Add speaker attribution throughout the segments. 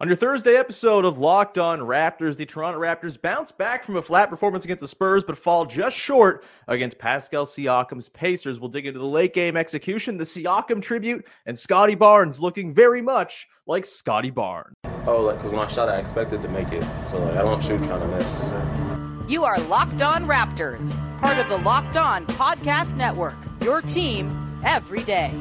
Speaker 1: On your Thursday episode of Locked On Raptors, the Toronto Raptors bounce back from a flat performance against the Spurs, but fall just short against Pascal Siakam's Pacers. We'll dig into the late game execution, the Siakam tribute, and Scottie Barnes looking very much like Scottie Barnes.
Speaker 2: Oh, like because when I shot, I expected to make it, so like I don't shoot trying to miss.
Speaker 3: You are Locked On Raptors, part of the Locked On Podcast Network. Your team every day.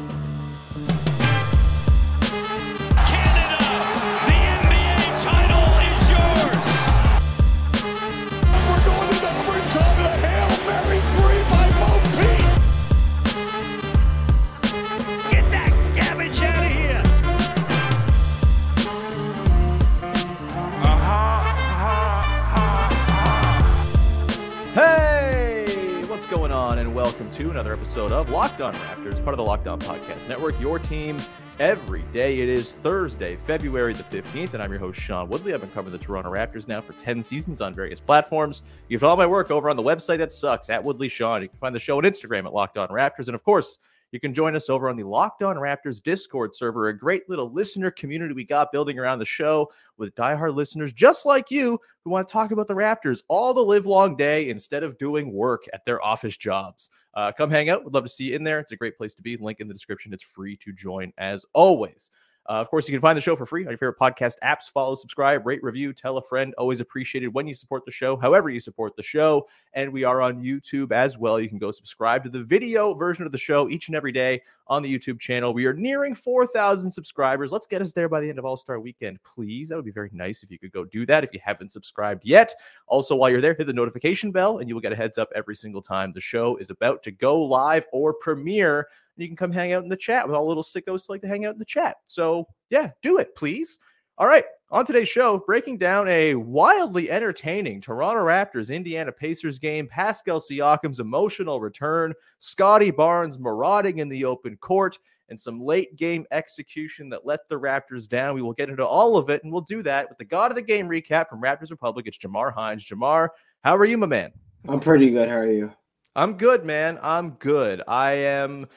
Speaker 1: On? And welcome to another episode of Locked On Raptors, part of the Locked On Podcast Network, your team every day. It is Thursday, February the 15th, and I'm your host, Sean Woodley. I've been covering the Toronto Raptors now for 10 seasons on various platforms. You can follow my work over on the website that sucks at Woodley Sean. You can find the show on Instagram at Locked On Raptors. And of course, you can join us over on the Locked On Raptors Discord server, a great little listener community we got building around the show with diehard listeners just like you who want to talk about the Raptors all the live long day instead of doing work at their office jobs. Uh, come hang out. We'd love to see you in there. It's a great place to be. Link in the description. It's free to join as always. Uh, of course, you can find the show for free on your favorite podcast apps. Follow, subscribe, rate, review, tell a friend. Always appreciated when you support the show, however you support the show. And we are on YouTube as well. You can go subscribe to the video version of the show each and every day on the YouTube channel. We are nearing 4,000 subscribers. Let's get us there by the end of All Star Weekend, please. That would be very nice if you could go do that if you haven't subscribed yet. Also, while you're there, hit the notification bell and you will get a heads up every single time the show is about to go live or premiere and you can come hang out in the chat with all little sickos like to hang out in the chat. So yeah, do it, please. All right, on today's show, breaking down a wildly entertaining Toronto Raptors Indiana Pacers game, Pascal Siakam's emotional return, Scottie Barnes marauding in the open court, and some late game execution that let the Raptors down. We will get into all of it, and we'll do that with the God of the Game recap from Raptors Republic. It's Jamar Hinds. Jamar, how are you, my man?
Speaker 4: I'm pretty good. How are you?
Speaker 1: I'm good, man. I'm good. I am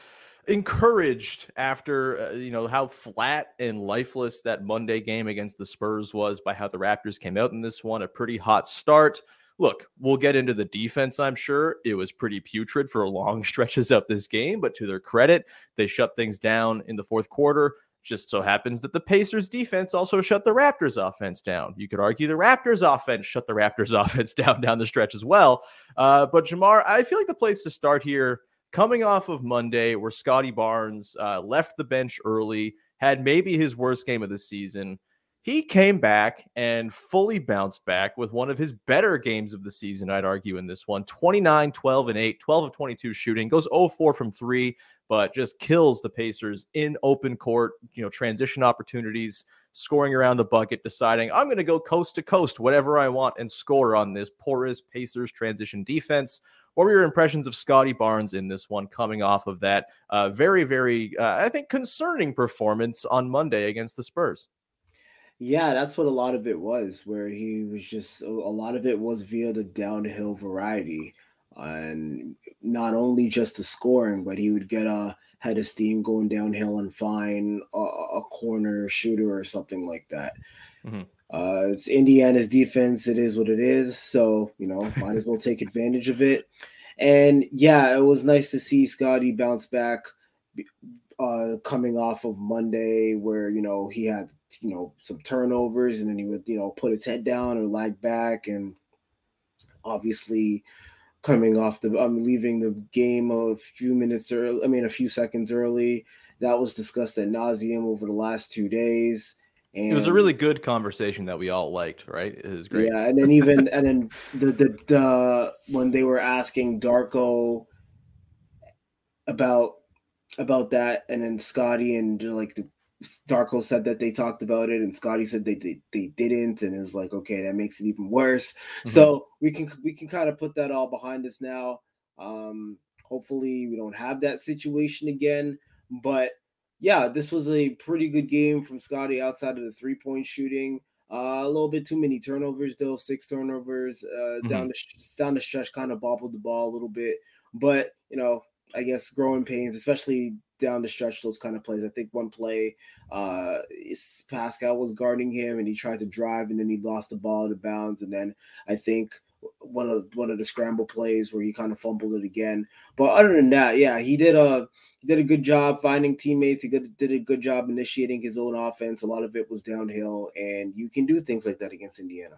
Speaker 1: encouraged after uh, you know how flat and lifeless that Monday game against the Spurs was by how the Raptors came out in this one a pretty hot start look we'll get into the defense I'm sure it was pretty putrid for long stretches of this game but to their credit they shut things down in the fourth quarter just so happens that the Pacers defense also shut the Raptors offense down. You could argue the Raptors offense shut the Raptors offense down down the stretch as well. Uh, but Jamar, I feel like the place to start here coming off of Monday, where Scottie Barnes uh, left the bench early, had maybe his worst game of the season. He came back and fully bounced back with one of his better games of the season, I'd argue, in this one 29, 12, and 8, 12 of 22 shooting, goes 0 4 from three, but just kills the Pacers in open court, you know, transition opportunities, scoring around the bucket, deciding I'm going to go coast to coast, whatever I want, and score on this porous Pacers transition defense. What were your impressions of Scottie Barnes in this one coming off of that uh, very, very, uh, I think, concerning performance on Monday against the Spurs?
Speaker 4: Yeah, that's what a lot of it was, where he was just a lot of it was via the downhill variety. And not only just the scoring, but he would get a head of steam going downhill and find a, a corner shooter or something like that. Mm-hmm. Uh, it's Indiana's defense. It is what it is. So, you know, might as well take advantage of it. And yeah, it was nice to see Scottie bounce back uh, coming off of Monday, where, you know, he had, you know, some turnovers and then he would, you know, put his head down or lag back. And obviously, coming off the, I'm um, leaving the game a few minutes early, I mean, a few seconds early. That was discussed at nauseum over the last two days.
Speaker 1: And, it was a really good conversation that we all liked, right? It was great.
Speaker 4: Yeah, and then even and then the the, the when they were asking Darko about about that, and then Scottie and like the Darko said that they talked about it, and Scottie said they, they they didn't, and it's like okay, that makes it even worse. Mm-hmm. So we can we can kind of put that all behind us now. Um, hopefully, we don't have that situation again. But yeah, this was a pretty good game from Scottie outside of the three point shooting. Uh, a little bit too many turnovers, though. Six turnovers uh, mm-hmm. down the down the stretch, kind of bobbled the ball a little bit. But you know, I guess growing pains, especially down the stretch, those kind of plays. I think one play, uh, Pascal was guarding him and he tried to drive and then he lost the ball out of bounds. And then I think one of one of the scramble plays where he kind of fumbled it again. But other than that, yeah, he did a he did a good job finding teammates. He did a good job initiating his own offense. A lot of it was downhill, and you can do things like that against Indiana.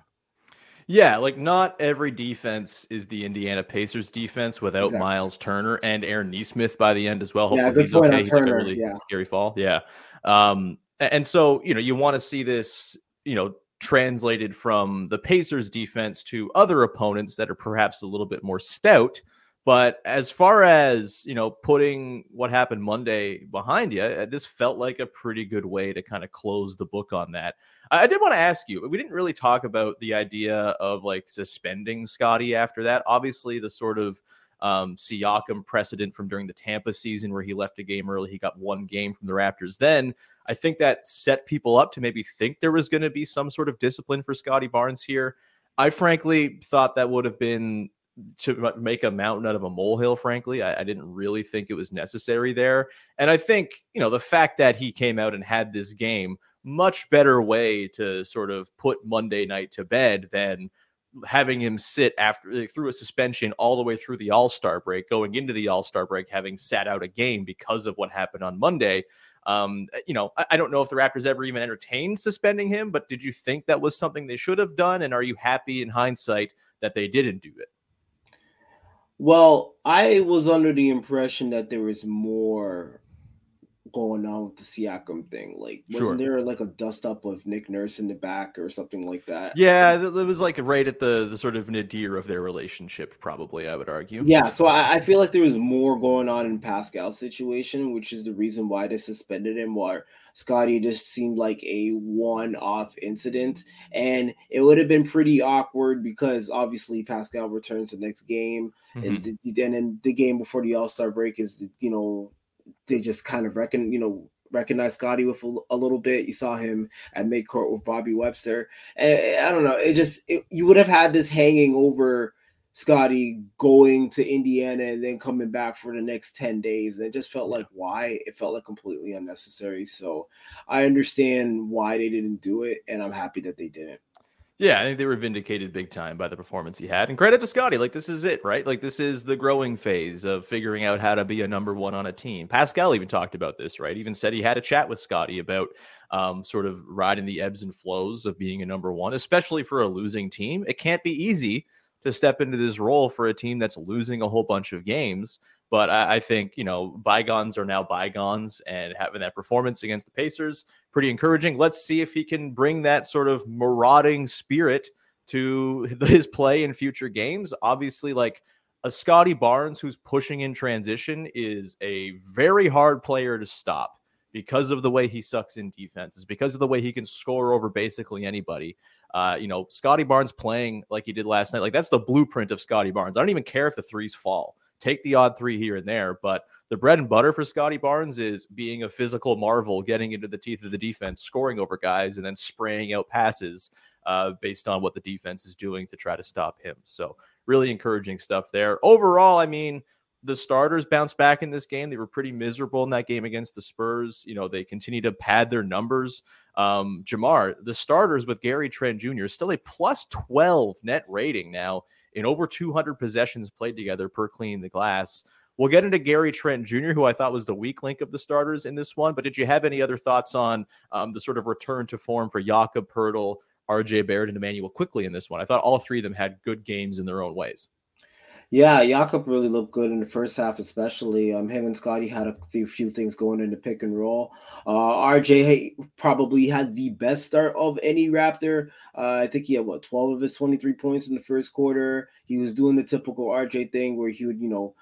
Speaker 1: Yeah, like not every defense is the Indiana Pacers defense without exactly. Miles Turner and Aaron Nesmith by the end as well.
Speaker 4: Hopefully yeah, good
Speaker 1: he's
Speaker 4: point okay. on Turner.
Speaker 1: Really
Speaker 4: yeah.
Speaker 1: scary fall. Yeah. Um, and so you know you want to see this you know translated from the Pacers defense to other opponents that are perhaps a little bit more stout. But as far as, you know, putting what happened Monday behind you, uh, this felt like a pretty good way to kind of close the book on that. I did want to ask you, we didn't really talk about the idea of like suspending Scottie after that. Obviously, the sort of um, Siakam precedent from during the Tampa season where he left a game early. He got one game from the Raptors. Then I think that set people up to maybe think there was going to be some sort of discipline for Scottie Barnes here. I frankly thought that would have been to make a mountain out of a molehill. Frankly, I, I, didn't really think it was necessary there. And I think you know the fact that he came out and had this game much better way to sort of put Monday night to bed than having him sit after through a suspension all the way through the All Star break, going into the All Star break, having sat out a game because of what happened on Monday. Um, eh, you know, I, I, don't know if the Raptors ever even entertained suspending him, but did you think that was something they should have done? And are you happy in hindsight that they didn't do it?
Speaker 4: Well, I was under the impression that there was more going on with the Siakam thing? Like, wasn't sure. there like a dust up of Nick Nurse in the back or something like that?
Speaker 1: Yeah, it was like right at the the sort of nadir of their relationship, probably. I would argue.
Speaker 4: Yeah, so I, I feel like there was more going on in Pascal's situation, which is the reason why they suspended him. Where Scottie just seemed like a one-off incident, and it would have been pretty awkward because obviously Pascal returns the next game, mm-hmm. and, the, and then the game before the All Star break is you know they just kind of reckon, you know, recognize Scottie with a, a, little bit. You saw him at midcourt with Bobby Webster. And I don't know. It just it, you would have had this hanging over Scottie going to Indiana and then coming back for the next 10 days. And it just felt like why? It felt like completely unnecessary. So I understand why they didn't do it, and I'm happy that they didn't.
Speaker 1: Yeah, I think they were vindicated big time by the performance he had. And credit to Scottie. Like, this is it, right? Like, this is the growing phase of figuring out how to be a number one on a team. Pascal even talked about this, right? Even said he had a chat with Scottie about um, sort of riding the ebbs and flows of being a number one, especially for a losing team. It can't be easy to step into this role for a team that's losing a whole bunch of games. But I, I, think, you know, bygones are now bygones, and having that performance against the Pacers, pretty encouraging. Let's see if he can bring that sort of marauding spirit to his play in future games. Obviously, like a Scottie Barnes who's pushing in transition is a very hard player to stop because of the way he sucks in defenses, because of the way he can score over basically anybody. Uh, you know, Scottie Barnes playing like he did last night, like that's the blueprint of Scottie Barnes. I don't even care if the threes fall take the odd three here and there, but the bread and butter for Scottie Barnes is being a physical marvel, getting into the teeth of the defense, scoring over guys, and then spraying out passes uh, based on what the defense is doing to try to stop him. So, really encouraging stuff there. Overall, I mean, the starters bounced back in this game. They were pretty miserable in that game against the Spurs. You know, they continue to pad their numbers. Um, Jamar, the starters with Gary Trent Jr. is still a plus 12 net rating now in over 200 possessions played together per clean the glass. We'll get into Gary Trent Jr., who I thought was the weak link of the starters in this one. But did you have any other thoughts on um, the sort of return to form for Jakob Poeltl, RJ Barrett, and Immanuel Quickley in this one? I thought all three of them had good games in their own ways.
Speaker 4: Yeah, Jakob really looked good in the first half, especially. Um, him and Scottie had a few things going in the pick and roll. Uh, RJ probably had the best start of any Raptor. Uh, I think he had what 12 of his 23 points in the first quarter. He was doing the typical RJ thing where he would, you know,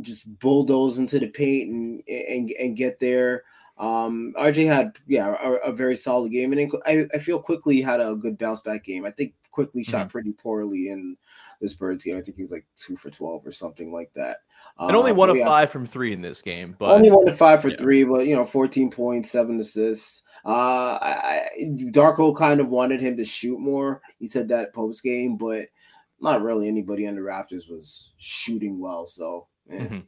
Speaker 4: just bulldoze into the paint and and, and get there. Um, RJ had yeah a, a, very solid game, and then I, I feel Quickley had a good bounce back game. I think Quickley shot mm-hmm. pretty poorly in this Birds game. I think he was like two for twelve or something like that.
Speaker 1: And only um, one of yeah, five from three in this game, but
Speaker 4: only one of five for yeah. three, but you know, fourteen points, seven assists. Uh, I, Darko kind of wanted him to shoot more. He said that post game, but not really anybody on the Raptors was shooting well. So yeah. Mm-hmm.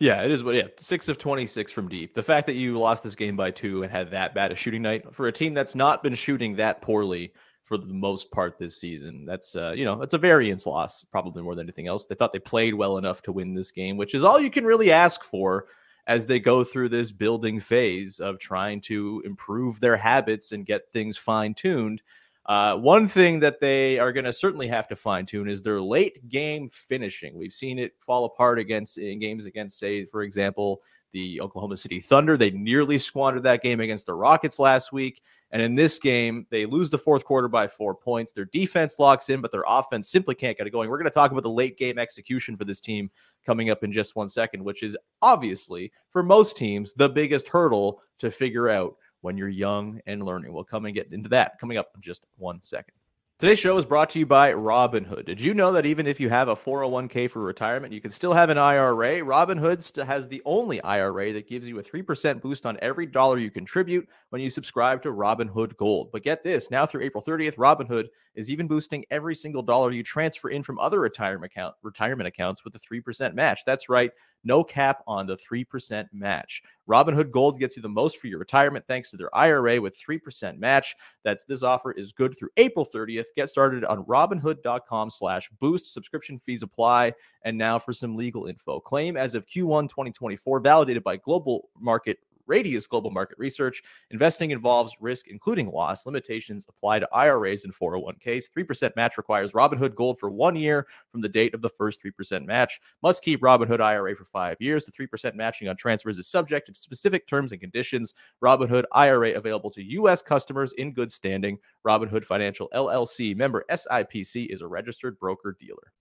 Speaker 1: Yeah, it is. But yeah, six of 26 from deep. The fact that you lost this game by two and had that bad a shooting night for a team that's not been shooting that poorly for the most part this season, that's, uh, you know, that's a variance loss, probably more than anything else. They thought they played well enough to win this game, which is all you can really ask for as they go through this building phase of trying to improve their habits and get things fine tuned. Uh, one thing that they are going to certainly have to fine tune is their late game finishing. We've seen it fall apart against in games against, say, for example, the Oklahoma City Thunder. They nearly squandered that game against the Rockets last week. And in this game, they lose the fourth quarter by four points. Their defense locks in, but their offense simply can't get it going. We're going to talk about the late game execution for this team coming up in just one second, which is obviously for most teams the biggest hurdle to figure out when you're young and learning. We'll come and get into that coming up in just one second. Today's show is brought to you by Robinhood. Did you know that even if you have a 401k for retirement, you can still have an IRA? Robinhood has the only IRA that gives you a 3% boost on every dollar you contribute when you subscribe to Robinhood Gold. But get this now through April 30th, Robinhood is even boosting every single dollar you transfer in from other retirement account retirement accounts with a 3% match. That's right, no cap on the 3% match. Robinhood Gold gets you the most for your retirement thanks to their IRA with 3% match. That's this offer is good through April 30th. Get started on robinhood.com slash boost. Subscription fees apply. And now for some legal info. Claim as of Q1 2024, validated by global market Radius Global Market Research. Investing involves risk, including loss. Limitations apply to IRAs and 401ks. 3% match requires Robinhood Gold for one year from the date of the first 3% match. Must keep Robinhood IRA for five years. The 3% matching on transfers is subject to specific terms and conditions. Robinhood IRA available to U.S. customers in good standing. Robinhood Financial LLC member SIPC is a registered broker dealer.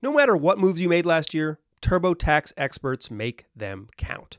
Speaker 5: No matter what moves you made last year, TurboTax experts make them count.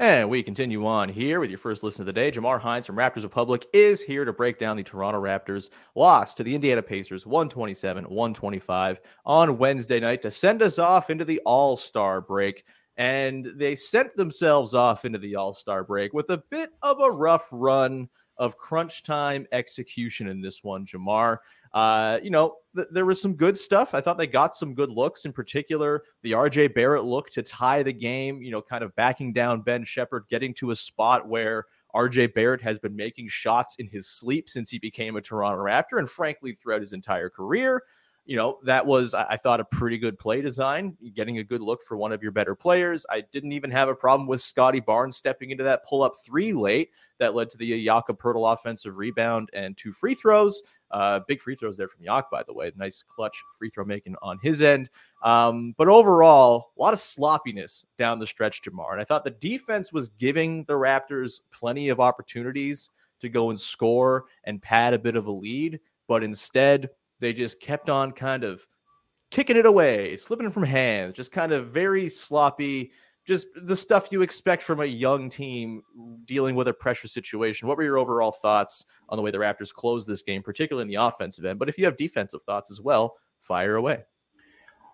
Speaker 1: And we continue on here with your first listen of the day. Jamar Hinds from Raptors Republic is here to break down the Toronto Raptors loss to the Indiana Pacers 127 125 on Wednesday night to send us off into the All Star break. And they sent themselves off into the All Star break with a bit of a rough run of crunch time execution in this one, Jamar. Uh, you know, th- there was some good stuff. I thought they got some good looks, in particular, the RJ Barrett look to tie the game, you know, kind of backing down Ben Sheppard, getting to a spot where RJ Barrett has been making shots in his sleep since he became a Toronto Raptor and frankly throughout his entire career you know, that was, I thought, a pretty good play design, getting a good look for one of your better players. I didn't even have a problem with Scottie Barnes stepping into that pull up three late that led to the Jakob Poeltl offensive rebound and two free throws. Uh, big free throws there from Yak, by the way. Nice clutch free throw making on his end. Um, but overall, a lot of sloppiness down the stretch, Jamar. And I thought the defense was giving the Raptors plenty of opportunities to go and score and pad a bit of a lead. But instead, they just kept on kind of kicking it away, slipping from hands, just kind of very sloppy, just the stuff you expect from a young team dealing with a pressure situation. What were your overall thoughts on the way the Raptors closed this game, particularly in the offensive end? But if you have defensive thoughts as well, fire away.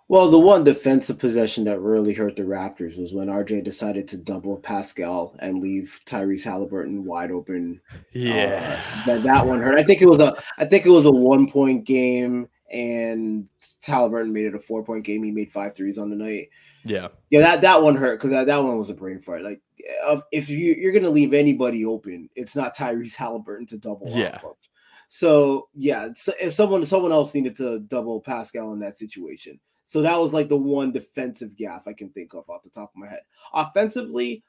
Speaker 4: Well, the one defensive possession that really hurt the Raptors was when RJ decided to double Pascal and leave Tyrese Haliburton wide open.
Speaker 1: Yeah,
Speaker 4: uh, that that one hurt. I think it was a I think it was a one point game, and Haliburton made it a four point game. He made five threes on the night.
Speaker 1: Yeah,
Speaker 4: yeah, that that one hurt because that, that one was a brain fart. Like, if you you're gonna leave anybody open, it's not Tyrese Haliburton to double.
Speaker 1: Yeah.
Speaker 4: Off So yeah, so if someone someone else needed to double Pascal in that situation. So that was like the one defensive gaff I can think of off the top of my head. Offensively,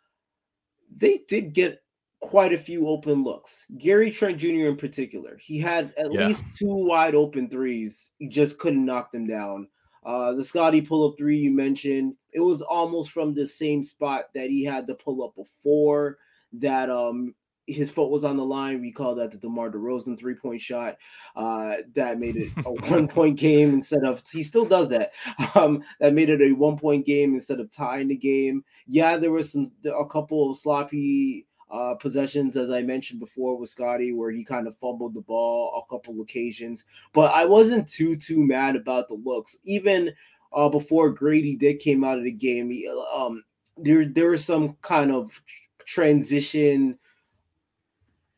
Speaker 4: they did get quite a few open looks. Gary Trent Jr. in particular, he had at yeah. least two wide open threes. He just couldn't knock them down. Uh, the Scottie pull up three you mentioned, it was almost from the same spot that he had to pull up before that um his foot was on the line. We call that the DeMar DeRozan three point shot. Uh, that made it a one point game instead of he still does that. Um, that made it a one point game instead of tying the game. Yeah, there was some a couple of sloppy uh, possessions, as I mentioned before with Scottie, where he kind of fumbled the ball a couple occasions. But I wasn't too too mad about the looks, even uh, before Gradey Dick came out of the game. He, um, there there was some kind of transition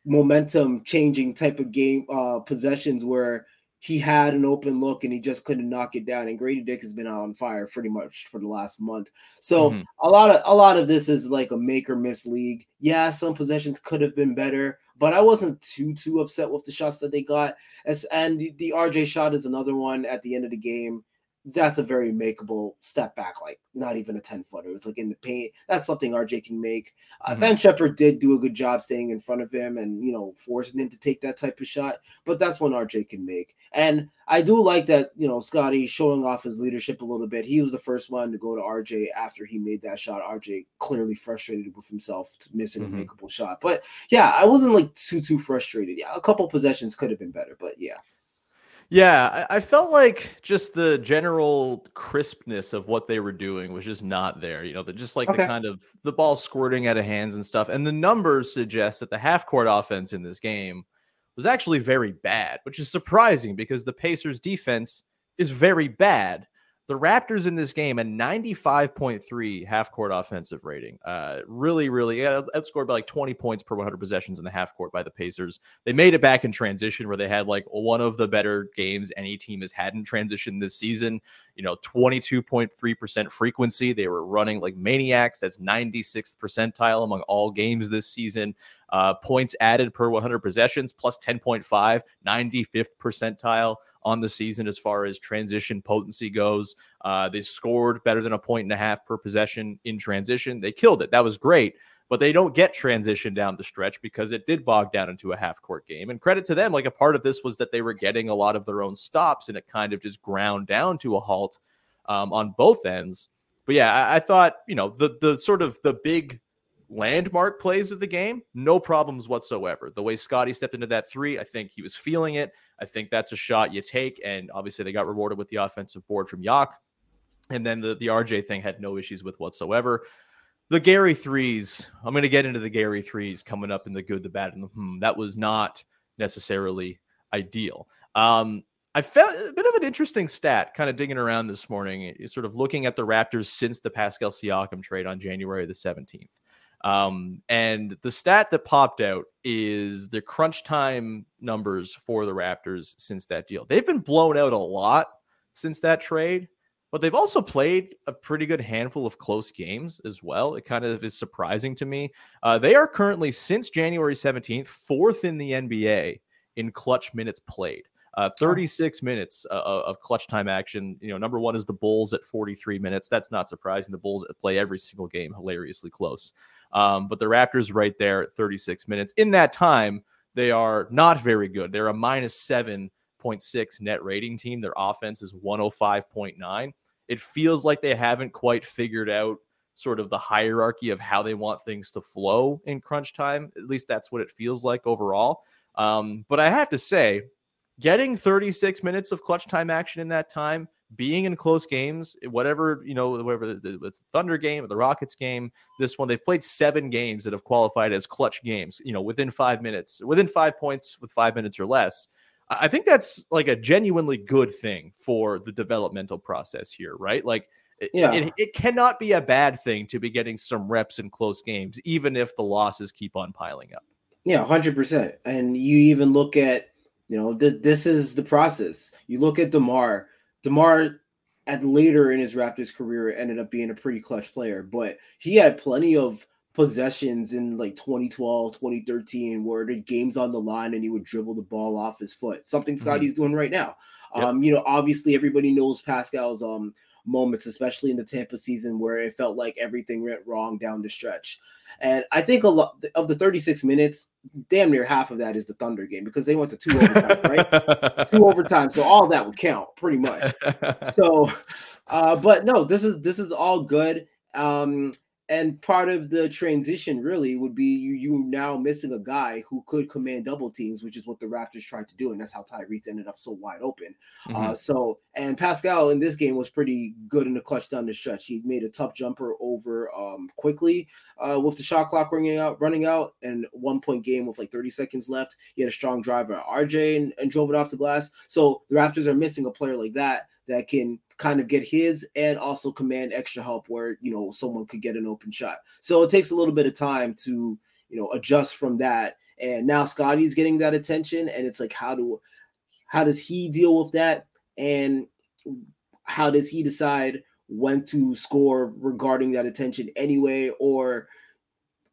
Speaker 4: momentum changing type of game uh possessions where he had an open look and he just couldn't knock it down. And Gradey Dick has been on fire pretty much for the last month. So mm-hmm. a lot of a lot of this is like a make or miss league. Yeah, some possessions could have been better, but I wasn't too too upset with the shots that they got. As and the, the RJ shot is another one at the end of the game that's a very makeable step back, like not even a 10 footer. It's like in the paint. That's something RJ can make. Uh, mm-hmm. Ben Sheppard did do a good job staying in front of him and, you know, forcing him to take that type of shot, but that's one RJ can make. And I do like that, you know, Scottie showing off his leadership a little bit. He was the first one to go to RJ after he made that shot. RJ clearly frustrated with himself missing mm-hmm. a makeable shot. But yeah, I wasn't like too, too frustrated. Yeah, a couple possessions could have been better, but yeah.
Speaker 1: Yeah, I, felt like just the general crispness of what they were doing was just not there. You know, the, just like okay. the kind of the ball squirting out of hands and stuff. And the numbers suggest that the half court offense in this game was actually very bad, which is surprising because the Pacers defense is very bad. The Raptors in this game, a 95.3 half court offensive rating. Uh, really, really outscored by like 20 points per 100 possessions in the half court by the Pacers. They made it back in transition where they had like one of the better games any team has had in transition this season. You know, 22.3% frequency. They were running like maniacs. That's 96th percentile among all games this season. Uh, points added per 100 possessions plus 10.5, 95th percentile on the season as far as transition potency goes. Uh, they scored better than a point and a half per possession in transition. They killed it. That was great. But they don't get transition down the stretch because it did bog down into a half court game. And credit to them, like a part of this was that they were getting a lot of their own stops and it kind of just ground down to a halt um, on both ends. But yeah, I, I thought, you know, the the sort of the big landmark plays of the game, no problems whatsoever. The way Scottie stepped into that three, I think he was feeling it. I think that's a shot you take. And obviously, they got rewarded with the offensive board from Yak. And then the, the RJ thing had no issues with whatsoever. The Gary threes, I'm going to get into the Gary threes coming up in the good, the bad, and the hmm. That was not necessarily ideal. Um, I found a bit of an interesting stat kind of digging around this morning, sort of looking at the Raptors since the Pascal Siakam trade on January the 17th. Um, and the stat that popped out is the crunch time numbers for the Raptors since that deal. They've been blown out a lot since that trade, but they've also played a pretty good handful of close games as well. It kind of is surprising to me. Uh, they are currently, since January 17th, fourth in the NBA in clutch minutes played. Uh, 36 minutes uh, of clutch time action. You know, number one is the Bulls at 43 minutes. That's not surprising. The Bulls play every single game hilariously close. Um, but the Raptors right there at 36 minutes. In that time, they are not very good. They're a minus 7.6 net rating team. Their offense is 105.9. It feels like they haven't quite figured out sort of the hierarchy of how they want things to flow in crunch time. At least that's what it feels like overall. Um, but I have to say, getting 36 minutes of clutch time action in that time, being in close games, whatever, you know, whatever it's the Thunder game or the Rockets game, this one, they've played seven games that have qualified as clutch games, you know, within five minutes, within five points with five minutes or less. I think that's like a genuinely good thing for the developmental process here, right? Like, yeah. It, it, cannot be a bad thing to be getting some reps in close games, even if the losses keep on piling up.
Speaker 4: Yeah, hundred percent. And you even look at you know, th- this is the process. You look at DeMar. DeMar at later in his Raptors career ended up being a pretty clutch player, but he had plenty of possessions in like 2012, 2013 where the game's on the line and he would dribble the ball off his foot. Something. Scottie's mm-hmm. doing right now. Yep. Um, you know, obviously everybody knows Pascal's um moments, especially in the Tampa season where it felt like everything went wrong down the stretch. And I think a lot of the 36 minutes, damn near half of that is the Thunder game because they went to two overtime, right? two overtime. So all that would count pretty much. So uh, but no, this is this is all good. Um, and part of the transition really would be you you now missing a guy who could command double teams, which is what the Raptors tried to do, and that's how Tyrese ended up so wide open. Uh, mm-hmm. Uh, so and Pascal in this game was pretty good in the clutch down the stretch. He made a tough jumper over um, Quickley uh, with the shot clock running out, running out, and one point game with like 30 seconds left. He had a strong driver at RJ and, and drove it off the glass. So the Raptors are missing a player like that that can kind of get his and also command extra help where you know someone could get an open shot. So it takes a little bit of time to you know adjust from that. And now Scottie's getting that attention, and it's like how do how does he deal with that, and how does he decide when to score regarding that attention anyway, or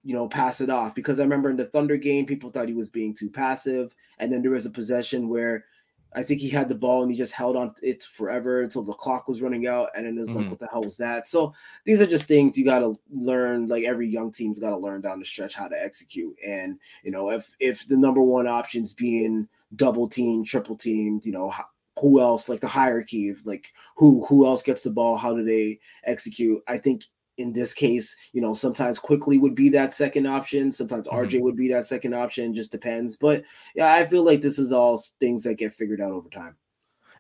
Speaker 4: you know pass it off? Because I remember in the Thunder game, people thought he was being too passive, and then there was a possession where I think he had the ball and he just held on it forever until the clock was running out. And then it's mm-hmm. like, what the hell was that? So these are just things you got to learn. Like every young team's got to learn down the stretch how to execute. And, you know, if, if the number one options being double team, triple teamed, you know, who else like the hierarchy of like who, who else gets the ball? How do they execute? I think in this case, you know, sometimes Quickley would be that second option. Sometimes mm-hmm. RJ would be that second option. Just depends. But yeah, I feel like this is all things that get figured out over time.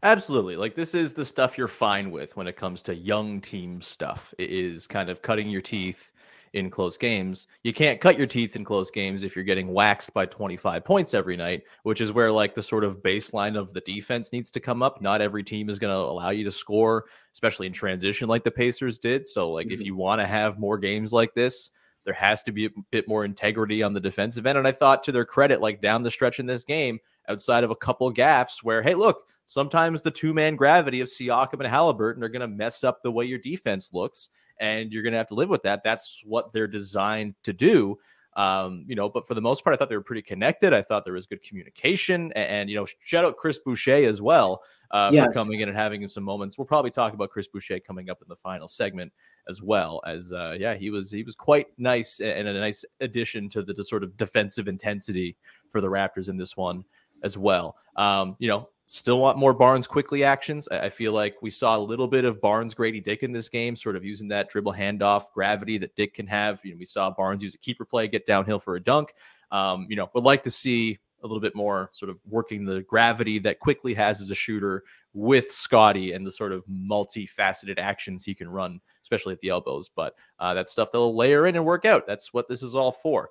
Speaker 1: Absolutely. Like this is the stuff you're fine with when it comes to young team stuff. It is kind of cutting your teeth in close games. You can't cut your teeth in close games if you're getting waxed by 25 points every night, which is where like the sort of baseline of the defense needs to come up. Not every team is going to allow you to score, especially in transition like the Pacers did. So like mm-hmm. if you want to have more games like this, there has to be a bit more integrity on the defensive end. And I thought to their credit, like down the stretch in this game, outside of a couple gaffes where, hey, look, sometimes the two man gravity of Siakam and Haliburton are going to mess up the way your defense looks and you're going to have to live with that. That's what they're designed to do. Um, you know, but for the most part, I thought they were pretty connected. I thought there was good communication, and, and you know, shout out Chris Boucher as well uh, yes. for coming in and having some moments. We'll probably talk about Chris Boucher coming up in the final segment as well. As uh, yeah, he was he was quite nice and a nice addition to the, the sort of defensive intensity for the Raptors in this one as well. Um, you know, Still want more Barnes Quickley actions. I feel like we saw a little bit of Barnes Gradey Dick in this game, sort of using that dribble handoff gravity that Dick can have. You know, we saw Barnes use a keeper play, get downhill for a dunk. Um, you know, would like to see a little bit more sort of working the gravity that Quickley has as a shooter with Scottie and the sort of multifaceted actions he can run, especially at the elbows. But uh, that's stuff they'll layer in and work out. That's what this is all for.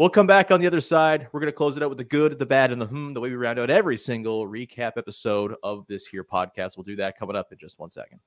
Speaker 1: We'll come back on the other side. We're going to close it out with the good, the bad, and the hmm, the way we round out every single recap episode of this here podcast. We'll do that coming up in just one second.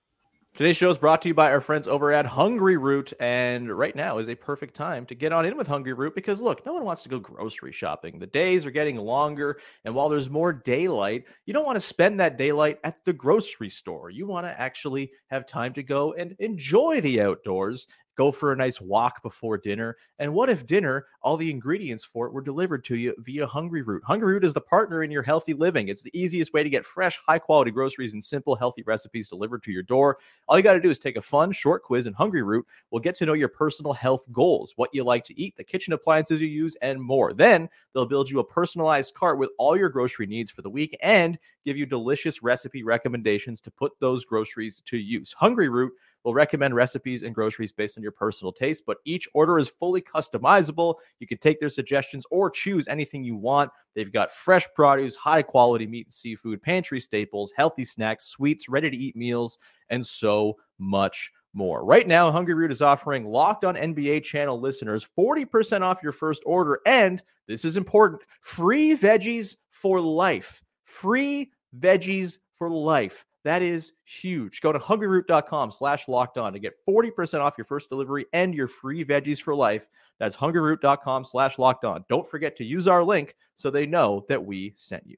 Speaker 1: Today's show is brought to you by our friends over at Hungry Root. And right now is a perfect time to get on in with Hungry Root because look, no one wants to go grocery shopping. The days are getting longer. And while there's more daylight, you don't want to spend that daylight at the grocery store. You want to actually have time to go and enjoy the outdoors go for a nice walk before dinner. And what if dinner, all the ingredients for it were delivered to you via Hungry Root? Hungry Root is the partner in your healthy living. It's the easiest way to get fresh, high quality groceries and simple, healthy recipes delivered to your door. All you got to do is take a fun, short quiz, and Hungry Root will get to know your personal health goals, what you like to eat, the kitchen appliances you use, and more. Then they'll build you a personalized cart with all your grocery needs for the week and give you delicious recipe recommendations to put those groceries to use. Hungry Root will recommend recipes and groceries based on your personal taste, but each order is fully customizable. You can take their suggestions or choose anything you want. They've got fresh produce, high quality meat and seafood, pantry staples, healthy snacks, sweets, ready to eat meals, and so much more. Right now, Hungry Root is offering locked on NBA channel listeners 40% off your first order. And this is important free veggies for life. Free veggies for life. That is huge. Go to hungryroot.com slash locked on to get 40% off your first delivery and your free veggies for life. That's hungryroot.com slash locked on. Don't forget to use our link so they know that we sent you.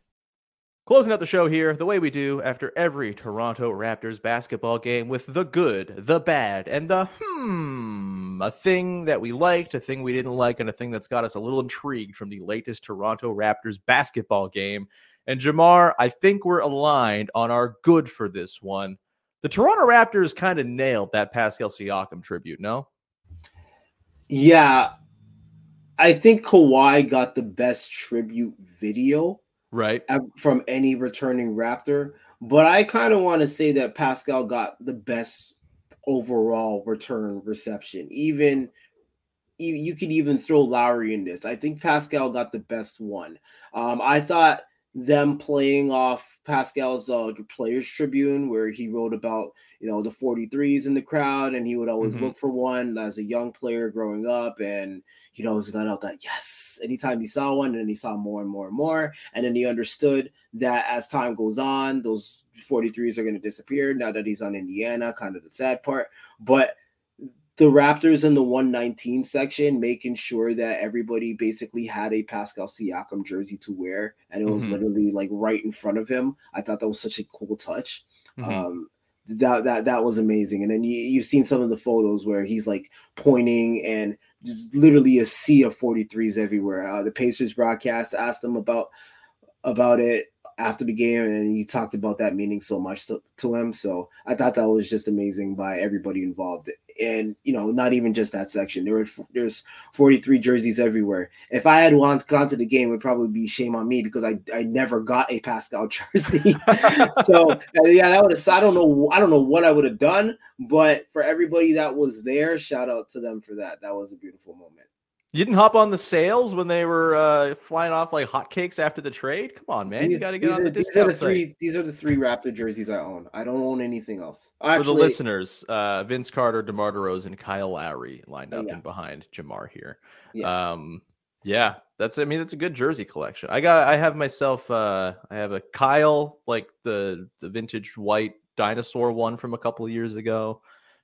Speaker 1: Closing out the show here, the way we do after every Toronto Raptors basketball game with the good, the bad, and the hmm, a thing that we liked, a thing we didn't like, and a thing that's got us a little intrigued from the latest Toronto Raptors basketball game. And Jamar, I think we're aligned on our good for this one. The Toronto Raptors kind of nailed that Pascal Siakam tribute, no?
Speaker 4: Yeah. I think Kawhi got the best tribute video
Speaker 1: right
Speaker 4: from any returning Raptor. But I kind of want to say that Pascal got the best overall return reception. Even you could even throw Lowry in this. I think Pascal got the best one. Um, I thought them playing off Pascal's uh, Players Tribune, where he wrote about you know the 43s in the crowd, and he would always mm-hmm. look for one as a young player growing up, and he always got out that yes, anytime he saw one, and then he saw more and more and more, and then he understood that as time goes on, those 43s are going to disappear. Now that he's on Indiana, kind of the sad part, but the Raptors in the 119 section, making sure that everybody basically had a Pascal Siakam jersey to wear, and it was mm-hmm. literally like right in front of him. I thought that was such a cool touch. Mm-hmm. Um, that that that was amazing. And then you you've seen some of the photos where he's like pointing and just literally a sea of 43s everywhere. Uh, the Pacers broadcast asked him about about it after the game and he talked about that meaning so much to, to him so i thought that was just amazing by everybody involved and you know not even just that section. There were there's 43 jerseys everywhere. If i had gone to the game it would probably be shame on me because i i never got a pascal jersey. So uh, yeah that would have i don't know i don't know what i would have done but for everybody that was there shout out to them for that. That was a beautiful moment
Speaker 1: you didn't hop on the sales when they were uh, flying off like hotcakes after the trade. Come on, man! These, you got to get on
Speaker 4: are,
Speaker 1: the
Speaker 4: these. Are the three, these are the three Raptor jerseys I own. I don't own anything else.
Speaker 1: Actually, For the listeners, uh, Vince Carter, DeMar DeRozan, Kyle Lowry lined up yeah. and behind Jamar here. Yeah. Um, yeah, that's I mean that's a good jersey collection. I got I have myself uh I have a Kyle like the the vintage white dinosaur one from a couple of years ago.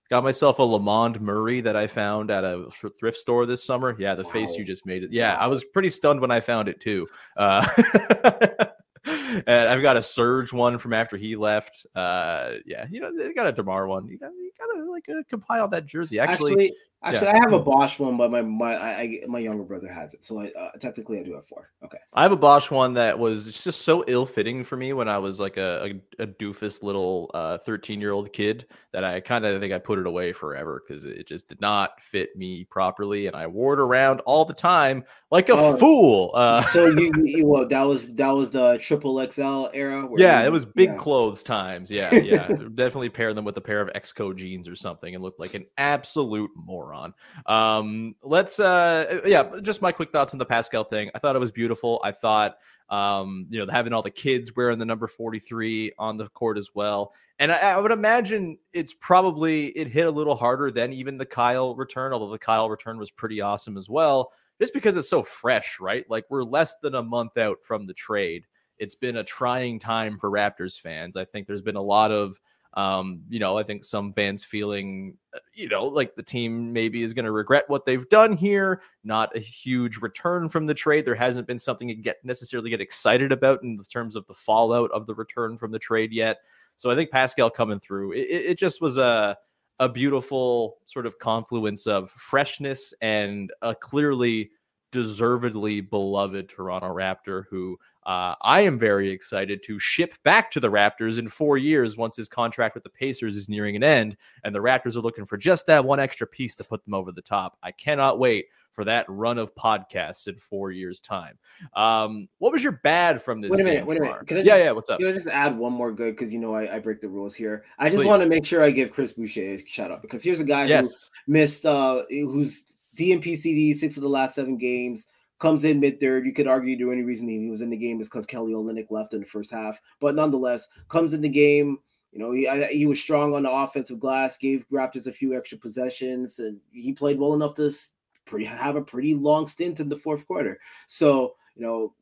Speaker 1: Got myself a Lamond Murray that I found at a thrift store this summer. Yeah, the wow. face you just made it. Yeah, wow. I was pretty stunned when I found it too. Uh, and I've got a Serge one from after he left. Uh, yeah, you know, they got a Demar one. You got you got to like uh, compile that jersey. Actually, Actually
Speaker 4: Actually,
Speaker 1: Yeah.
Speaker 4: I have a Bosh one, but my my I, my younger brother has it, so I uh, technically I do have four. Okay.
Speaker 1: I have a Bosh one that was just so ill-fitting for me when I was like a, a, a doofus little uh, 13-year-old kid that I kind of think I put it away forever because it just did not fit me properly, and I wore it around all the time like a
Speaker 4: Oh.
Speaker 1: fool. Uh,
Speaker 4: So you, you well, that was that was the triple XL era. where
Speaker 1: yeah,
Speaker 4: you-
Speaker 1: it was big
Speaker 4: yeah.
Speaker 1: clothes times. Yeah, yeah. Definitely pair them with a pair of Exco jeans or something and look like an absolute moron. Um, let's uh yeah, just my quick thoughts on the Pascal thing. I thought it was beautiful. I thought um, you know, having all the kids wearing the number 43 on the court as well. And I, I would imagine it's probably it hit a little harder than even the Kyle return, although the Kyle return was pretty awesome as well, just because it's so fresh, right? Like we're less than a month out from the trade it's been a trying time for Raptors fans. I think there's been a lot of, um, you know, I think some fans feeling, uh, you know, like the team maybe is going to regret what they've done here. Not a huge return from the trade. There hasn't been something to get necessarily get excited about in terms of the fallout of the return from the trade yet. So I think Pascal coming through, it, it it just was a a beautiful sort of confluence of freshness and a clearly deservedly beloved Toronto Raptor who uh, I am very excited to ship back to the Raptors in four years once his contract with the Pacers is nearing an end. And the Raptors are looking for just that one extra piece to put them over the top. I cannot wait for that run of podcasts in four years' time. Um, what was your bad from this?
Speaker 4: Wait a minute, wait a minute. Can I
Speaker 1: yeah,
Speaker 4: just,
Speaker 1: yeah. What's up?
Speaker 4: Can I just add one more good because you know I, I break the rules here. I just
Speaker 1: Please.
Speaker 4: want to make sure I give Chris Boucher a shout out because here's a guy
Speaker 1: Yes.
Speaker 4: who missed uh who's DNP CD six of the last seven games. Comes in mid third. You could argue the only reason he was in the game is because Kelly Olynyk left in the first half, but nonetheless comes in the game. You know, he I, he was strong on the offensive glass, gave Raptors a few extra possessions, and he played well enough to pretty have a pretty long stint in the fourth quarter. So you know,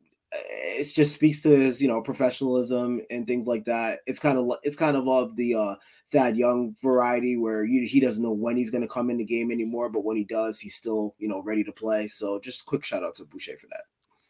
Speaker 4: it just speaks to his you know professionalism and things like that. It's kind of it's kind of of the uh Thad Young variety where you, he doesn't know when he's going to come in the game anymore, but when he does, he's still you know ready to play. So just quick shout out to Boucher for that.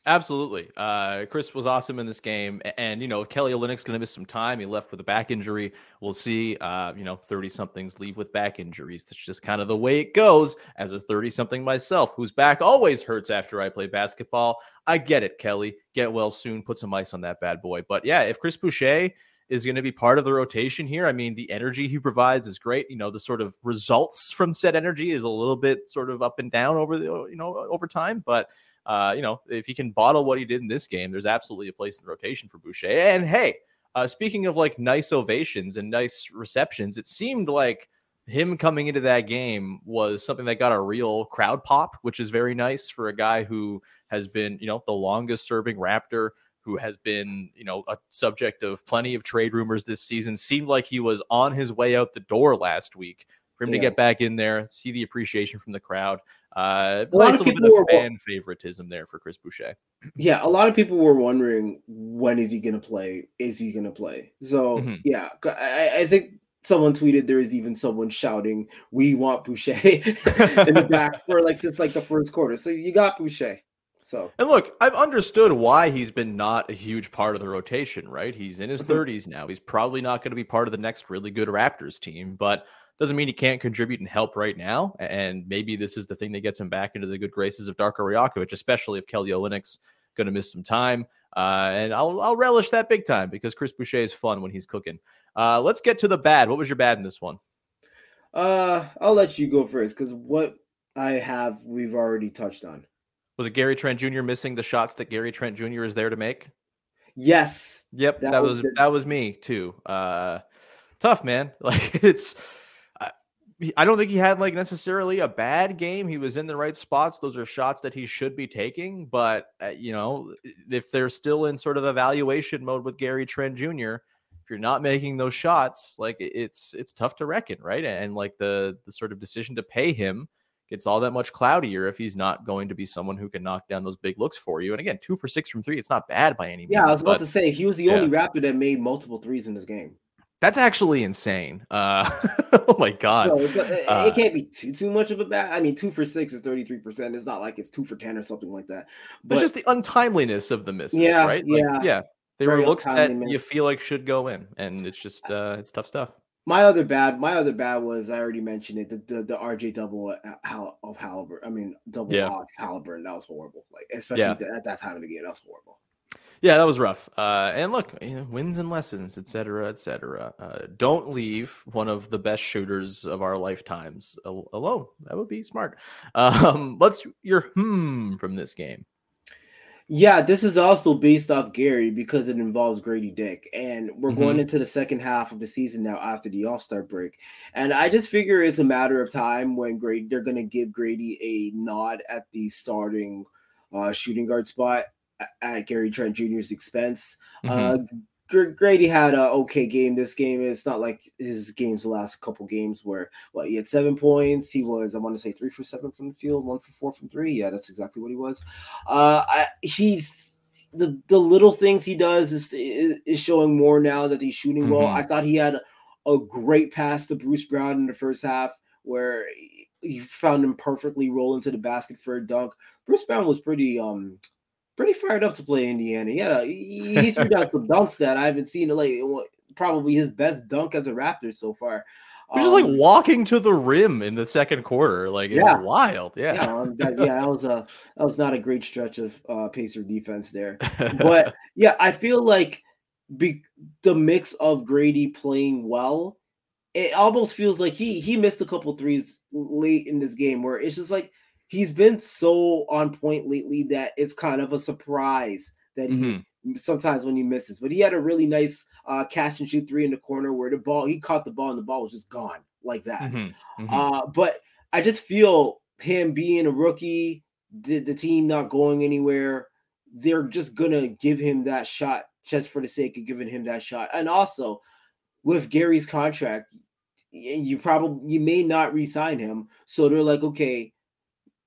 Speaker 1: Absolutely. Uh, Chris was awesome in this game. And, you know, Kelly Olynyk's going to miss some time. He left with a back injury. We'll see. Uh, you know, 30 somethings leave with back injuries. That's just kind of the way it goes. As a 30 something myself, whose back always hurts after I play basketball. I get it, Kelly. Get well soon. Put some ice on that bad boy. But yeah, if Chris Boucher is going to be part of the rotation here, I mean, the energy he provides is great. You know, the sort of results from said energy is a little bit sort of up and down over the, you know, over time. But, uh, you know, if he can bottle what he did in this game, there's absolutely a place in the rotation for Boucher. And hey, uh, speaking of like nice ovations and nice receptions, it seemed like him coming into that game was something that got a real crowd pop, which is very nice for a guy who has been, you know, the longest serving Raptor, who has been, you know, a subject of plenty of trade rumors this season. Seemed like he was on his way out the door last week. For him to get back in there, see the appreciation from the crowd. Uh,
Speaker 4: A lot
Speaker 1: nice
Speaker 4: of
Speaker 1: little bit
Speaker 4: people
Speaker 1: of
Speaker 4: were-
Speaker 1: fan favoritism there for Chris Boucher.
Speaker 4: Yeah, a lot of people were wondering when is he going to play? Is he going to play? So
Speaker 1: Mhm.
Speaker 4: yeah, I think someone tweeted there is even someone shouting, "We want Boucher" in the back for like since like the first quarter. So you got Boucher. So
Speaker 1: And look, I've understood why he's been not a huge part of the rotation, right? He's in his
Speaker 4: Mhm.
Speaker 1: 30s now. He's probably not going to be part of the next really good Raptors team, but doesn't mean he can't contribute and help right now. And maybe this is the thing that gets him back into the good graces of Darko Rajakovic, especially if Kelly Olynyk's going to miss some time. Uh, and I'll, I'll relish that big time because Chris Boucher is fun when he's cooking. Uh, let's get to the bad. What was your bad in this one?
Speaker 4: uh I'll let you go first because what I have we've already touched on.
Speaker 1: Was it Gary Trent Jr. missing the shots that Gary Trent Jr. is there to make?
Speaker 4: Yes.
Speaker 1: Yep, that,
Speaker 4: That
Speaker 1: was,
Speaker 4: was
Speaker 1: that was me too. Uh tough man. Like it's I, don't think he had like necessarily a bad game. He was in the right spots. Those are shots that he should be taking, but uh, you know, if they're still in sort of evaluation mode with Gary Trent Jr., if you're not making those shots, like it's it's tough to reckon, right? And like the the sort of decision to pay him gets all that much cloudier if he's not going to be someone who can knock down those big looks for you. And again, two for six from three, it's not bad by any means.
Speaker 4: Yeah, I was about
Speaker 1: but-
Speaker 4: to say he was the
Speaker 1: yeah.
Speaker 4: only Raptor that made multiple threes in this game.
Speaker 1: That's actually insane. Uh, oh my god.
Speaker 4: So it,
Speaker 1: Uh,
Speaker 4: it can't be too too much of a bad. I mean, two for six is thirty three percent. It's not like it's two for ten or something like that.
Speaker 1: But
Speaker 4: But
Speaker 1: just the untimeliness of the misses,
Speaker 4: Yeah,
Speaker 1: right? Like,
Speaker 4: yeah.
Speaker 1: yeah. They were looks that
Speaker 4: untimely
Speaker 1: you feel like should go in, and it's just uh, it's tough stuff.
Speaker 4: my other bad, my other bad was I already mentioned it. The the, the RJ double of Haliburton. I mean double
Speaker 1: Yeah.
Speaker 4: off Haliburton. That was horrible. Like especially
Speaker 1: Yeah.
Speaker 4: at that time of the game, that was horrible.
Speaker 1: Yeah, that was rough. Uh, and look, you know, wins and lessons, et cetera, et cetera. Uh, don't leave one of the best shooters of our lifetimes al- alone. That would be smart. Um, let's your hmm from this game.
Speaker 4: Yeah, this is also based off Gary because it involves Gradey Dick. And we're
Speaker 1: Mm-hmm.
Speaker 4: going into the second half of the season now after the All Star break. And I just figure it's a matter of time when Gradey, they're going to give Gradey a nod at the starting uh, shooting guard spot at Gary Trent Jr.'s expense. Uh, Gr- Gradey had a okay game this game. It's not like his games the last couple games where well he had seven points. He was I want to say three for seven from the field, one for four from three. Yeah, that's exactly what he was. Uh, I, he's the the little things he does is is, showing more now that he's shooting well.
Speaker 1: Mhm.
Speaker 4: I thought he had a great pass to Bruce Brown in the first half where he- he found him perfectly rolling to the basket for a dunk. Bruce Brown was pretty um pretty fired up to play Indiana. A he, he threw down some dunks that I haven't seen like probably his best dunk as a Raptor so far.
Speaker 1: Is like
Speaker 4: Um,
Speaker 1: walking to the rim in the second quarter. Like it's
Speaker 4: Yeah.
Speaker 1: wild.
Speaker 4: yeah,
Speaker 1: Yeah.
Speaker 4: um, that, yeah, that was a that was not a great stretch of uh, Pacer defense there. But yeah, I feel like be, the mix of Gradey playing well, it almost feels like he he missed a couple threes late in this game where it's just like he's been so on point lately that it's kind of a surprise that he
Speaker 1: Mhm.
Speaker 4: sometimes when he misses. But he had a really nice uh, catch and shoot three in the corner where the ball he caught the ball and the ball was just gone like that.
Speaker 1: Mhm. Mhm.
Speaker 4: Uh, but I just feel him being a rookie, the, the team not going anywhere, they're just gonna give him that shot just for the sake of giving him that shot. And also with Gary's contract, you probably you may not re-sign him. So they're like, okay,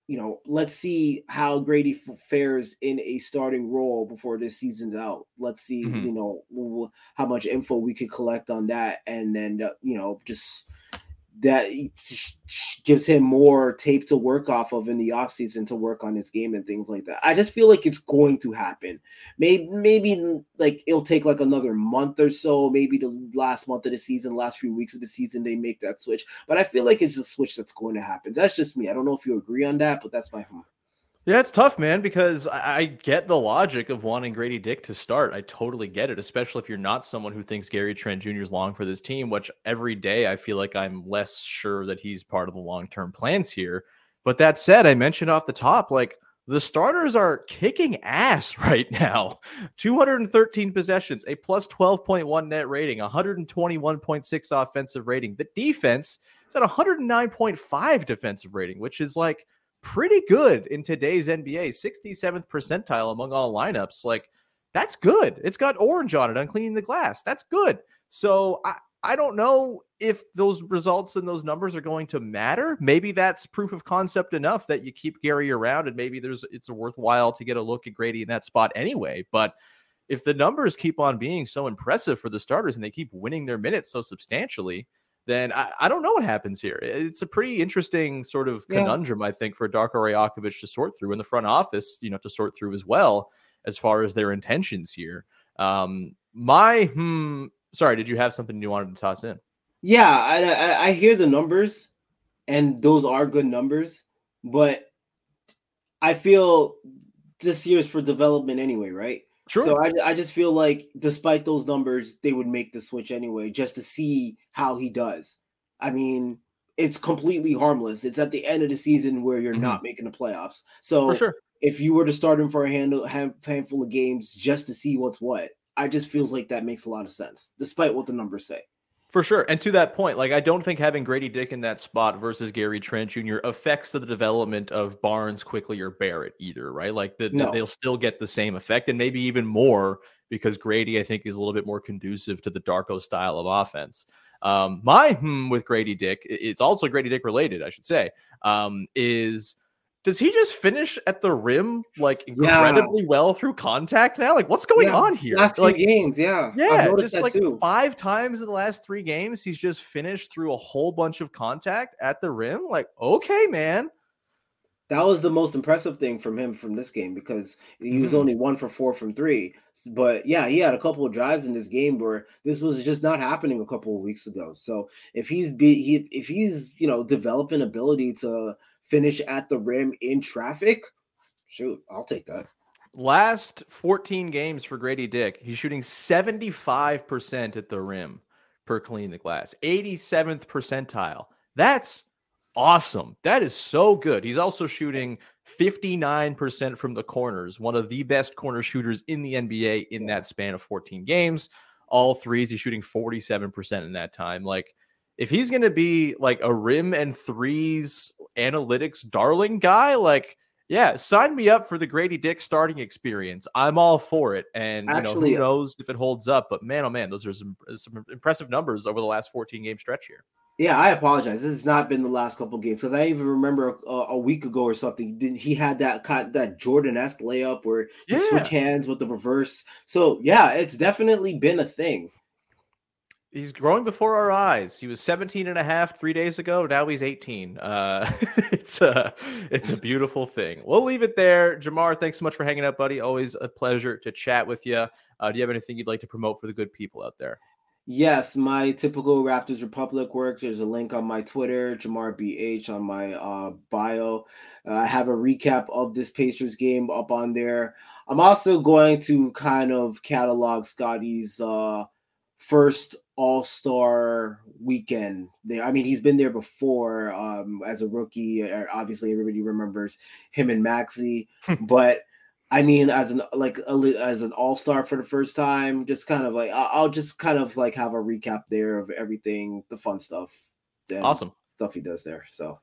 Speaker 4: you know, let's see how Gradey f- fares in a starting role before this season's out. Let's see,
Speaker 1: Mhm.
Speaker 4: you know, how much info we could collect on that, and then uh, you know, just that gives him more tape to work off of in the offseason to work on his game and things like that. I just feel like it's going to happen. Maybe maybe like it'll take like another month or so, maybe the last month of the season, last few weeks of the season, they make that switch. But I feel like it's a switch that's going to happen. That's just me. I don't know if you agree on that, but that's my hmm.
Speaker 1: Yeah, it's tough, man, because I, get the logic of wanting Gradey Dick to start. I totally get it, especially if you're not someone who thinks Gary Trent Jr. is long for this team, which every day I feel like I'm less sure that he's part of the long term plans here. But that said, I mentioned off the top, like the starters are kicking ass right now 213 possessions, a plus 12.1 net rating, 121.6 offensive rating. The defense is at 109.5 defensive rating, which is like pretty good in today's NBA, 67th percentile among all lineups. Like, that's good. It's got orange on it on cleaning the glass. That's good. So I, I don't know if those results and those numbers are going to matter. Maybe that's proof of concept enough that you keep Gary around and maybe there's it's worthwhile to get a look at Gradey in that spot anyway. But if the numbers keep on being so impressive for the starters and they keep winning their minutes so substantially, then I, I don't know what happens here. It's a pretty interesting sort of
Speaker 4: Yeah.
Speaker 1: conundrum, I think, for Darko Rajakovic to sort through in the front office, you know, to sort through as well as far as their intentions here. Um, my hmm, sorry, did you have something you wanted to toss in?
Speaker 4: Yeah, I, I I hear the numbers, and those are good numbers, but I feel this year's for development anyway, right? So I, I just feel like despite those numbers, they would make the switch anyway, just to see how he does. I mean, it's completely harmless. It's at the end of the season where you're not making the playoffs. So
Speaker 1: Mm-hmm. sure.
Speaker 4: if you were to start him for a handle, handful of games just to see what's what, I just feels like that makes a lot of sense, despite what the numbers say.
Speaker 1: For sure. And to that point, like I don't think having Gradey Dick in that spot versus Gary Trent Jr. affects the development of Barnes Quickley or Barrett either, right? Like the, the- they'll still get the same effect and maybe even more because Gradey, I think, is a little bit more conducive to the Darko style of offense. Um, my hmm with Gradey Dick, it's also Gradey Dick related, I should say, um, is does he just finish at the rim like incredibly well through contact now? Like, what's going
Speaker 4: Yeah,
Speaker 1: on here?
Speaker 4: Last
Speaker 1: like,
Speaker 4: games, yeah.
Speaker 1: Yeah, just like
Speaker 4: too.
Speaker 1: five times in the last three games, he's just finished through a whole bunch of contact at the rim. Like, okay, man.
Speaker 4: that was the most impressive thing from him from this game because he was
Speaker 1: Mhm.
Speaker 4: only one for four from three. But yeah, he had a couple of drives in this game where this was just not happening a couple of weeks ago. So if he's be he if he's you know developing ability to finish at the rim in traffic, shoot, I'll take that.
Speaker 1: Last 14 games for Gradey Dick, he's shooting 75% at the rim per clean the glass, 87th percentile. That's awesome. That is so good. He's also shooting 59% from the corners, one of the best corner shooters in the NBA in that span of 14 games. All threes, he's shooting 47% in that time. Like, if he's going to be like a rim and threes analytics darling guy, like, yeah, sign me up for the Gradey Dick starting experience. I'm all for it. And, you know, who uh knows if it holds up, but man, oh man, those are some, uh, some impressive numbers over the last 14 game stretch here.
Speaker 4: Yeah, I apologize. This has not been the last couple games because I even remember a, a week ago or something. Did he had that that Jordan esque layup where he
Speaker 1: Yeah.
Speaker 4: switch hands with the reverse? So yeah, it's definitely been a thing.
Speaker 1: He's growing before our eyes. He was 17 and a half three days ago. Now he's 18. Uh, it's a it's a beautiful thing. We'll leave it there. Jamar, thanks so much for hanging out, buddy. Always a pleasure to chat with you. Uh, do you have anything you'd like to promote for the good people out there?
Speaker 4: Yes, my typical Raptors Republic work. There's a link on my Twitter, Jamar BH on my uh, bio. Uh, I have a recap of this Pacers game up on there. I'm also going to kind of catalog Scottie's uh, first All Star weekend. There, I mean, he's been there before um, as a rookie. Uh, Obviously, everybody remembers him and Maxi, but I mean, as an like a, as an all star for the first time, just kind of like I'll, just kind of like have a recap there of everything, the fun stuff,
Speaker 1: Awesome.
Speaker 4: stuff he does there. So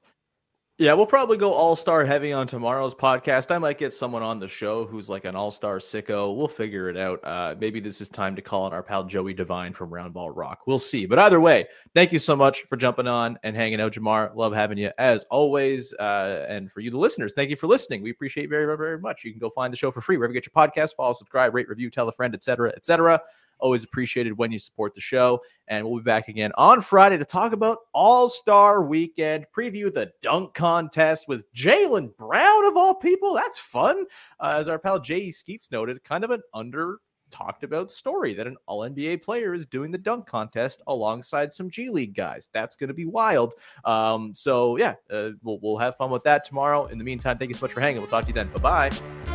Speaker 1: Yeah, we'll probably go all star heavy on tomorrow's podcast. I might get someone on the show who's like an all star sicko. We'll figure it out. Uh, maybe this is time to call on our pal Joey Devine from Roundball Rock. We'll see. But either way, thank you so much for jumping on and hanging out, Jamar. Love having you as always. Uh, and for you, the listeners, thank you for listening. We appreciate very, very, very much. You can go find the show for free wherever you get your podcast. Follow, subscribe, rate, review, tell a friend, etc., etc. Always appreciated when you support the show. And we'll be back again on Friday to talk about All Star Weekend, preview the dunk contest with Jaylen Brown, of all people. That's fun. Uh, as our pal J.E. Skeets noted, kind of an under talked about story that an all NBA player is doing the dunk contest alongside some G League guys. That's going to be wild. Um, so, yeah, uh, we'll, we'll have fun with that tomorrow. In the meantime, thank you so much for hanging. We'll talk to you then. Bye bye.